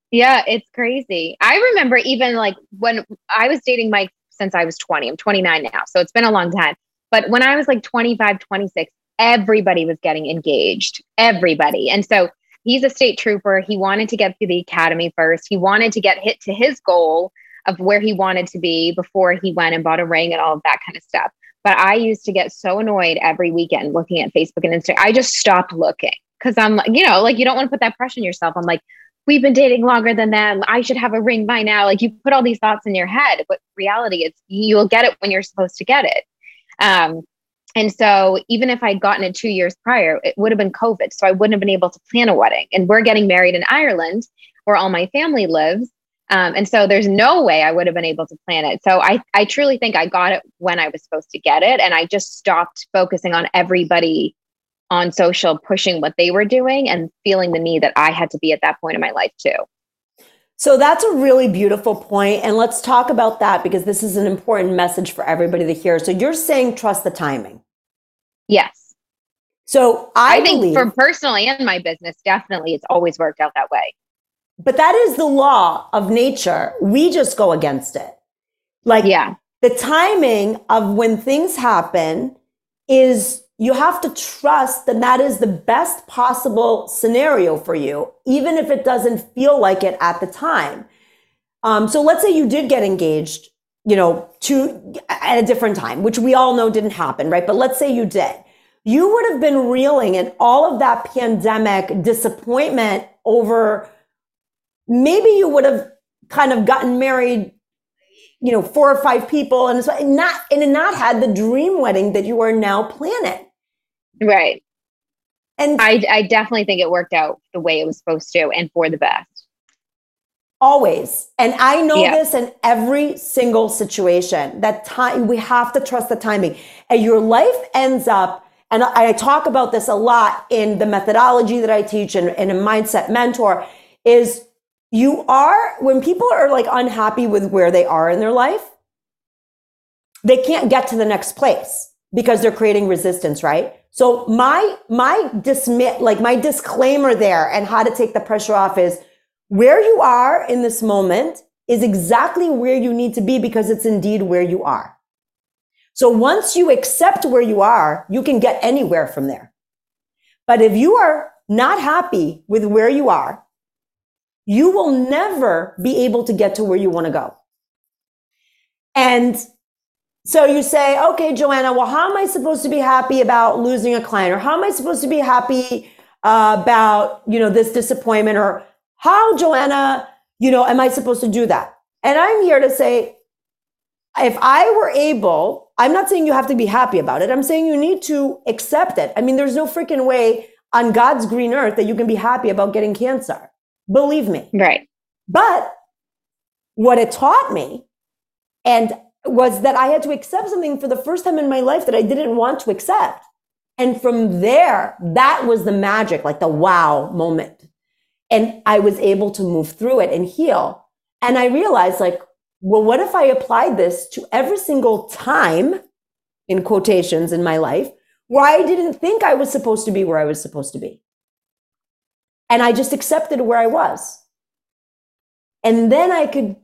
Yeah, it's crazy. I remember even like when I was dating Mike since I was 20. I'm 29 now. So it's been a long time. But when I was like 25, 26, everybody was getting engaged. Everybody. And so he's a state trooper. He wanted to get through the academy first. He wanted to get hit to his goal of where he wanted to be before he went and bought a ring and all of that kind of stuff. But I used to get so annoyed every weekend looking at Facebook and Instagram. I just stopped looking because I'm like, you know, like you don't want to put that pressure on yourself. I'm like, we've been dating longer than them. I should have a ring by now. Like you put all these thoughts in your head, but reality is you'll get it when you're supposed to get it. Um, and so even if I'd gotten it two years prior, it would have been COVID. So I wouldn't have been able to plan a wedding. And we're getting married in Ireland where all my family lives. Um, and so there's no way I would have been able to plan it. So I, I truly think I got it when I was supposed to get it. And I just stopped focusing on everybody on social pushing what they were doing and feeling the need that I had to be at that point in my life too. So that's a really beautiful point and let's talk about that because this is an important message for everybody to hear. So you're saying trust the timing. Yes. So I, I think believe, for personally in my business, definitely it's always worked out that way. But that is the law of nature. We just go against it. Like yeah. the timing of when things happen is you have to trust that that is the best possible scenario for you, even if it doesn't feel like it at the time. Um, so let's say you did get engaged, you know, to at a different time, which we all know didn't happen, right? But let's say you did. you would have been reeling in all of that pandemic disappointment over maybe you would have kind of gotten married you know four or five people and not and not had the dream wedding that you are now planning right and I, I definitely think it worked out the way it was supposed to and for the best always. And i know yeah. this in every single situation that time we have to trust the timing. And your life ends up and I, I talk about this a lot in the methodology that i teach and, and a mindset mentor is you are when people are like unhappy with where they are in their life they can't get to the next place because they're creating resistance right? So my my dismiss like my disclaimer there and how to take the pressure off is where you are in this moment is exactly where you need to be because it's indeed where you are so once you accept where you are you can get anywhere from there but if you are not happy with where you are you will never be able to get to where you want to go. And so you say, okay, Joanna, well, how am I supposed to be happy about losing a client? Or how am I supposed to be happy uh, about, you know, this disappointment? Or how, Joanna, you know, am I supposed to do that? And I'm here to say, if I were able, I'm not saying you have to be happy about it. I'm saying you need to accept it. I mean, there's no freaking way on God's green earth that you can be happy about getting cancer. Believe me. Right. But what it taught me and was that I had to accept something for the first time in my life that I didn't want to accept. And from there, that was the magic, like the wow moment. And I was able to move through it and heal. And I realized, like, well, what if I applied this to every single time, in quotations, in my life, where I didn't think I was supposed to be where I was supposed to be? And I just accepted where I was. And then I could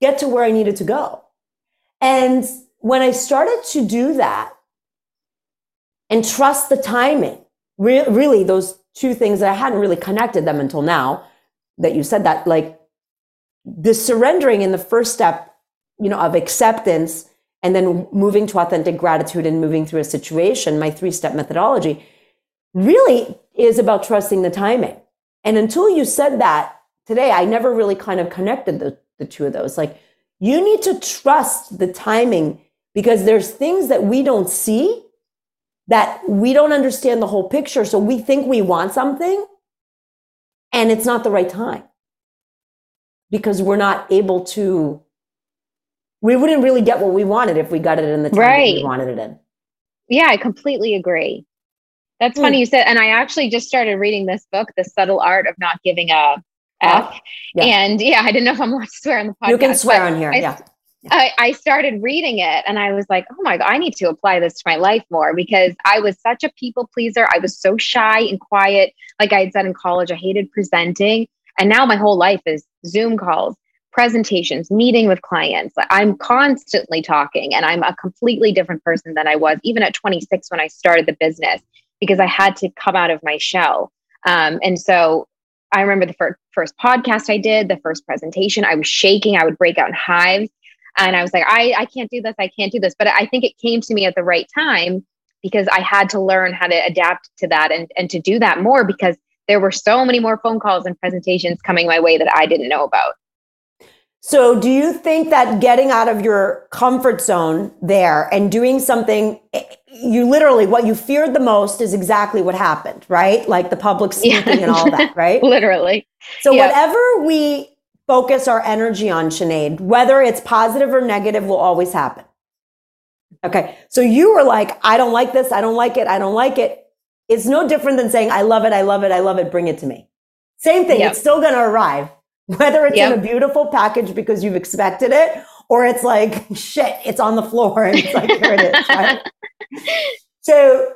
get to where I needed to go. And when I started to do that and trust the timing, re- really those two things that I hadn't really connected them until now that you said that, like the surrendering in the first step, you know, of acceptance and then moving to authentic gratitude and moving through a situation, my three step methodology really is about trusting the timing. And until you said that today, I never really kind of connected the, the two of those. Like, you need to trust the timing because there's things that we don't see that we don't understand the whole picture. So we think we want something and it's not the right time because we're not able to. We wouldn't really get what we wanted if we got it in the time right. we wanted it in. Yeah, I completely agree. That's mm. funny you said, and I actually just started reading this book, The Subtle Art of Not Giving a F. Yeah. And yeah, I didn't know if I'm allowed to swear on the podcast. You can swear on here. I, yeah. I, I started reading it and I was like, oh my God, I need to apply this to my life more because I was such a people pleaser. I was so shy and quiet. Like I had said in college, I hated presenting. And now my whole life is Zoom calls, presentations, meeting with clients. I'm constantly talking and I'm a completely different person than I was even at 26 when I started the business because I had to come out of my shell. Um, and so I remember the fir- first podcast I did, the first presentation, I was shaking. I would break out in hives. And I was like, I, I can't do this. I can't do this. But I think it came to me at the right time because I had to learn how to adapt to that and, and to do that more because there were so many more phone calls and presentations coming my way that I didn't know about. So, do you think that getting out of your comfort zone there and doing something, eh, you literally, what you feared the most is exactly what happened, right? Like the public speaking yeah. and all that, right? literally. So, yep. whatever we focus our energy on, Sinead, whether it's positive or negative, will always happen. Okay. So, you were like, I don't like this. I don't like it. I don't like it. It's no different than saying, I love it. I love it. I love it. Bring it to me. Same thing. Yep. It's still going to arrive whether it's yep. in a beautiful package because you've expected it or it's like shit it's on the floor and it's like here it is right? so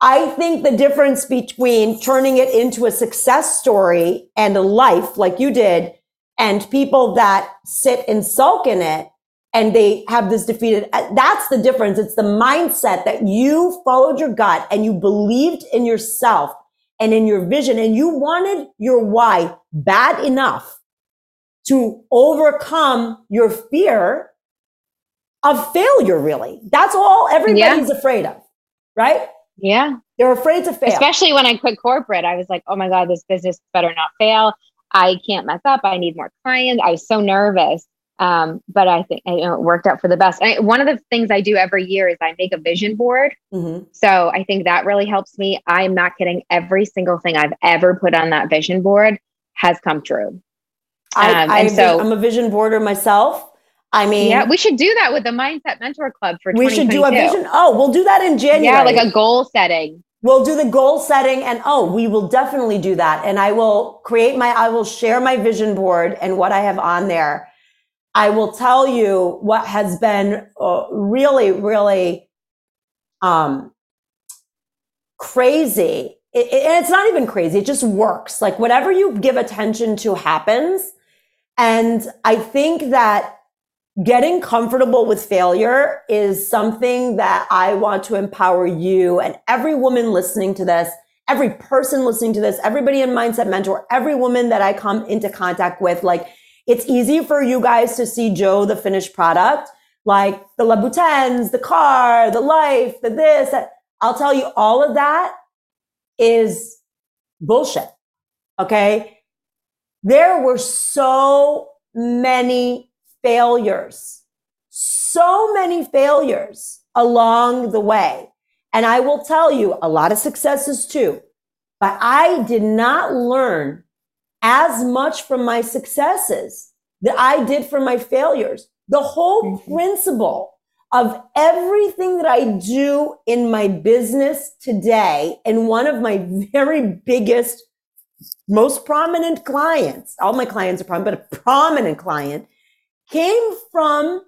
i think the difference between turning it into a success story and a life like you did and people that sit and sulk in it and they have this defeated uh, that's the difference it's the mindset that you followed your gut and you believed in yourself and in your vision and you wanted your why bad enough to overcome your fear of failure really that's all everybody's yeah. afraid of right? Yeah. They're afraid to fail. Especially when I quit corporate, I was like, oh my God, this business better not fail. I can't mess up. I need more clients. I was so nervous. Um, but I think you know, it worked out for the best. I, one of the things I do every year is I make a vision board. Mm-hmm. So I think that really helps me. I'm not kidding. Every single thing I've ever put on that vision board has come true. I, um, I, so I'm a vision boarder myself. I mean, yeah, we should do that with the Mindset Mentor Club for. We should do a vision. Oh, we'll do that in January. Yeah, like a goal setting. We'll do the goal setting, and oh, we will definitely do that. And I will create my. I will share my vision board and what I have on there I will tell you what has been uh, really, really um, crazy. It, it, and it's not even crazy. It just works. Like whatever you give attention to happens. And I think that getting comfortable with failure is something that I want to empower you and every woman listening to this, every person listening to this, everybody in Mindset Mentor, every woman that I come into contact with, like, it's easy for you guys to see Joe, the finished product, like the Louboutins, the car, the life, the this. That. I'll tell you, all of that is bullshit. Okay. There were so many failures, so many failures along the way. And I will tell you a lot of successes too, but I did not learn as much from my successes that I did from my failures. The whole principle of everything that I do in my business today, and one of my very biggest, most prominent clients, all my clients are prominent, but a prominent client came from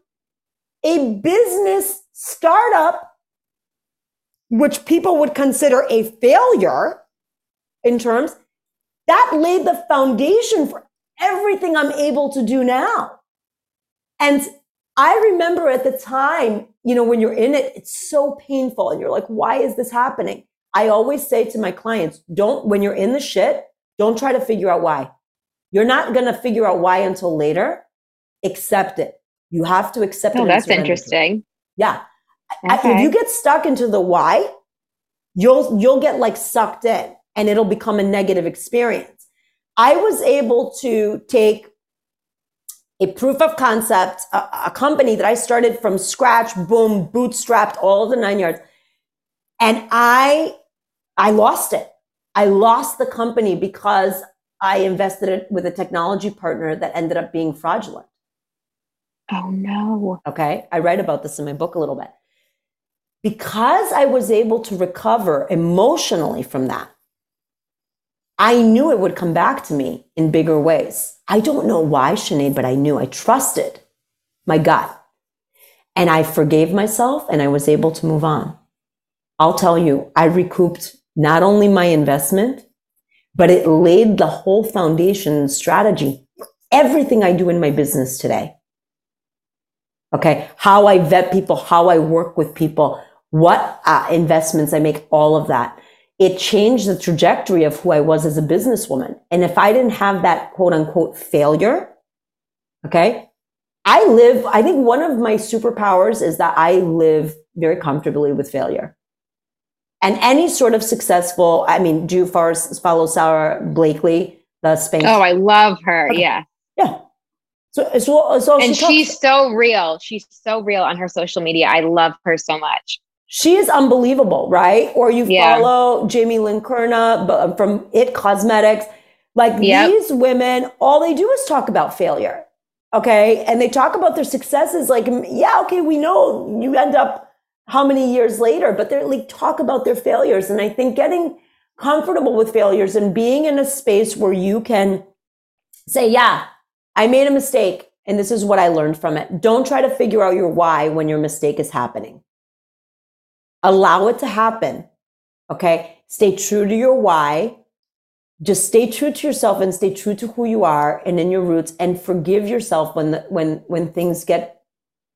a business startup, which people would consider a failure in terms that laid the foundation for everything I'm able to do now. And I remember at the time, you know, when you're in it, it's so painful and you're like, why is this happening? I always say to my clients, don't, when you're in the shit, don't try to figure out why. You're not going to figure out why until later. Accept it. You have to accept oh, it. That's interesting. Yeah. Okay. If you get stuck into the why, you'll, you'll get like sucked in and it'll become a negative experience. I was able to take a proof of concept, a, a, company that I started from scratch, boom, bootstrapped all the nine yards. And I, I lost it. I lost the company because I invested it with a technology partner that ended up being fraudulent. Oh no. Okay. I write about this in my book a little bit. Because I was able to recover emotionally from that, I knew it would come back to me in bigger ways. I don't know why, Sinead, but I knew I trusted my gut. And I forgave myself and I was able to move on. I'll tell you, I recouped not only my investment, but it laid the whole foundation strategy everything I do in my business today. Okay. How I vet people, how I work with people, what uh, investments I make, all of that it changed the trajectory of who I was as a businesswoman. And if I didn't have that quote unquote failure, okay, I live, I think one of my superpowers is that I live very comfortably with failure. And any sort of successful, I mean, do you follow Sara Blakely, the Spanx? Oh, I love her. Okay. Yeah. So, so, so and she she's so real. She's so real on her social media. I love her so much she is unbelievable, right? Or you yeah. follow Jamie Lynn Kerner um, from It Cosmetics. Like yep. these women, all they do is talk about failure. Okay. And they talk about their successes. Like, yeah, okay, we know you end up how many years later, but they're like talk about their failures. And I think getting comfortable with failures and being in a space where you can say, yeah, I made a mistake and this is what I learned from it. Don't try to figure out your why when your mistake is happening. Allow it to happen. Okay. Stay true to your why. Just stay true to yourself and stay true to who you are and in your roots and forgive yourself when, the, when, when things get,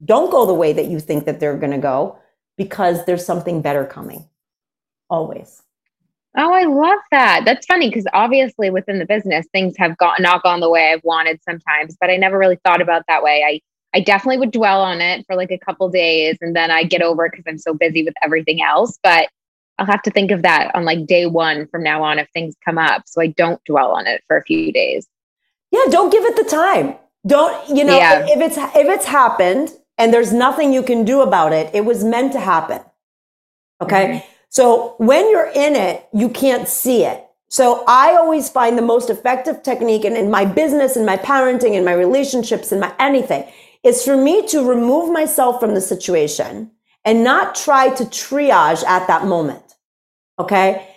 don't go the way that you think that they're going to go because there's something better coming. Always. Oh, I love that. That's funny because obviously within the business, things have got not gone the way I've wanted sometimes, but I never really thought about that way. I I definitely would dwell on it for like a couple days and then I get over it because I'm so busy with everything else. But I'll have to think of that on like day one from now on if things come up. So I don't dwell on it for a few days. Yeah, don't give it the time. Don't, you know, yeah. if it's if it's happened and there's nothing you can do about it, it was meant to happen. Okay? Mm-hmm. So when you're in it, you can't see it. So I always find the most effective technique in, in my business, in my parenting, in my relationships, in my anything, is for me to remove myself from the situation and not try to triage at that moment. Okay.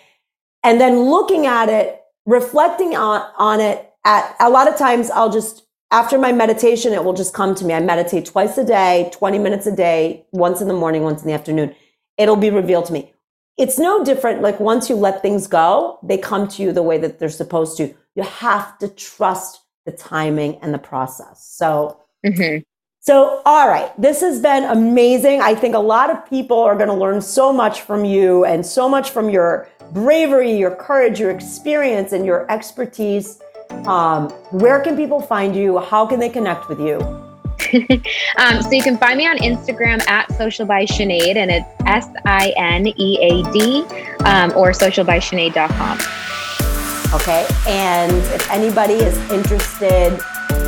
And then looking at it, reflecting on, on it at a lot of times I'll just, after my meditation, it will just come to me. I meditate twice a day, 20 minutes a day, once in the morning, once in the afternoon. It'll be revealed to me. It's no different. Like once you let things go, they come to you the way that they're supposed to. You have to trust the timing and the process. So mm-hmm. So, all right, this has been amazing. I think a lot of people are going to learn so much from you and so much from your bravery, your courage, your experience, and your expertise. Um, where can people find you? How can they connect with you? um, so you can find me on Instagram at Social by Sinead, and it's S I N E A D, um, or socialbysinead.com. Okay, and if anybody is interested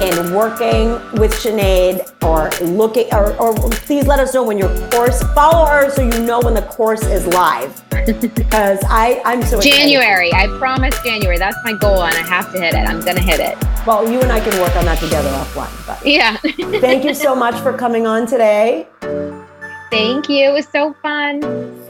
in working with Sinead or looking, or, or please let us know when your course, follow her so you know when the course is live. because I, I'm so January. Excited. I promise January. That's my goal, and I have to hit it. I'm going to hit it. Well, you and I can work on that together offline. But yeah. thank you so much for coming on today. Thank you. It was so fun.